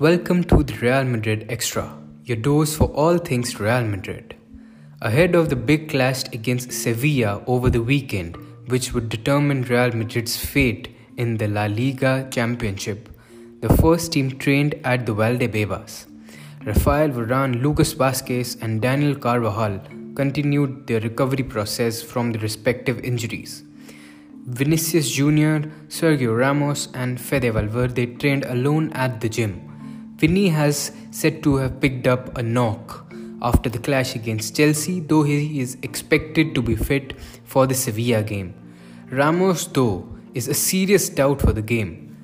Welcome to the Real Madrid Extra, your dose for all things Real Madrid. Ahead of the big clash against Sevilla over the weekend, which would determine Real Madrid's fate in the La Liga Championship, the first team trained at the Valdebebas. Rafael Varane, Lucas Vazquez, and Daniel Carvajal continued their recovery process from the respective injuries. Vinicius Jr., Sergio Ramos, and Fede Valverde trained alone at the gym. Vinny has said to have picked up a knock after the clash against Chelsea, though he is expected to be fit for the Sevilla game. Ramos, though, is a serious doubt for the game.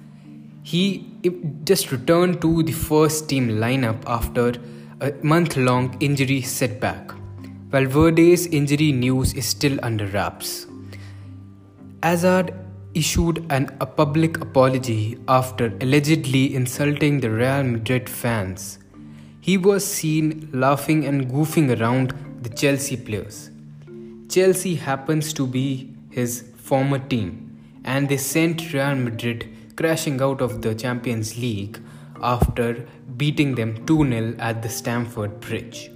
He just returned to the first team lineup after a month long injury setback. Valverde's injury news is still under wraps. Hazard issued an, a public apology after allegedly insulting the Real Madrid fans. He was seen laughing and goofing around the Chelsea players. Chelsea happens to be his former team, and they sent Real Madrid crashing out of the Champions League after beating them 2 0 at the Stamford Bridge.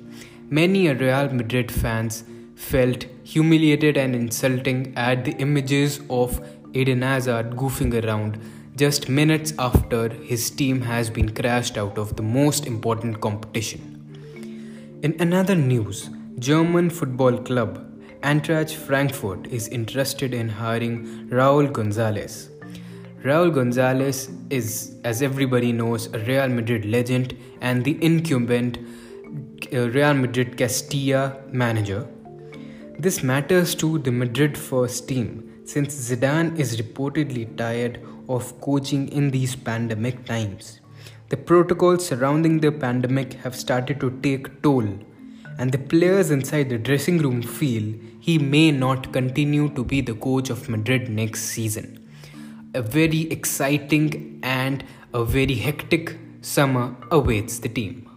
Many Real Madrid fans felt humiliated and insulting at the images of Eden Hazard goofing around just minutes after his team has been crashed out of the most important competition. In another news, German football club Eintracht Frankfurt is interested in hiring Raul Gonzalez. Raul Gonzalez is, as everybody knows, a Real Madrid legend and the incumbent uh, Real Madrid Castilla manager this matters to the Madrid first team since Zidane is reportedly tired of coaching in these pandemic times. The protocols surrounding the pandemic have started to take toll, and the players inside the dressing room feel he may not continue to be the coach of Madrid next season. A very exciting and a very hectic summer awaits the team.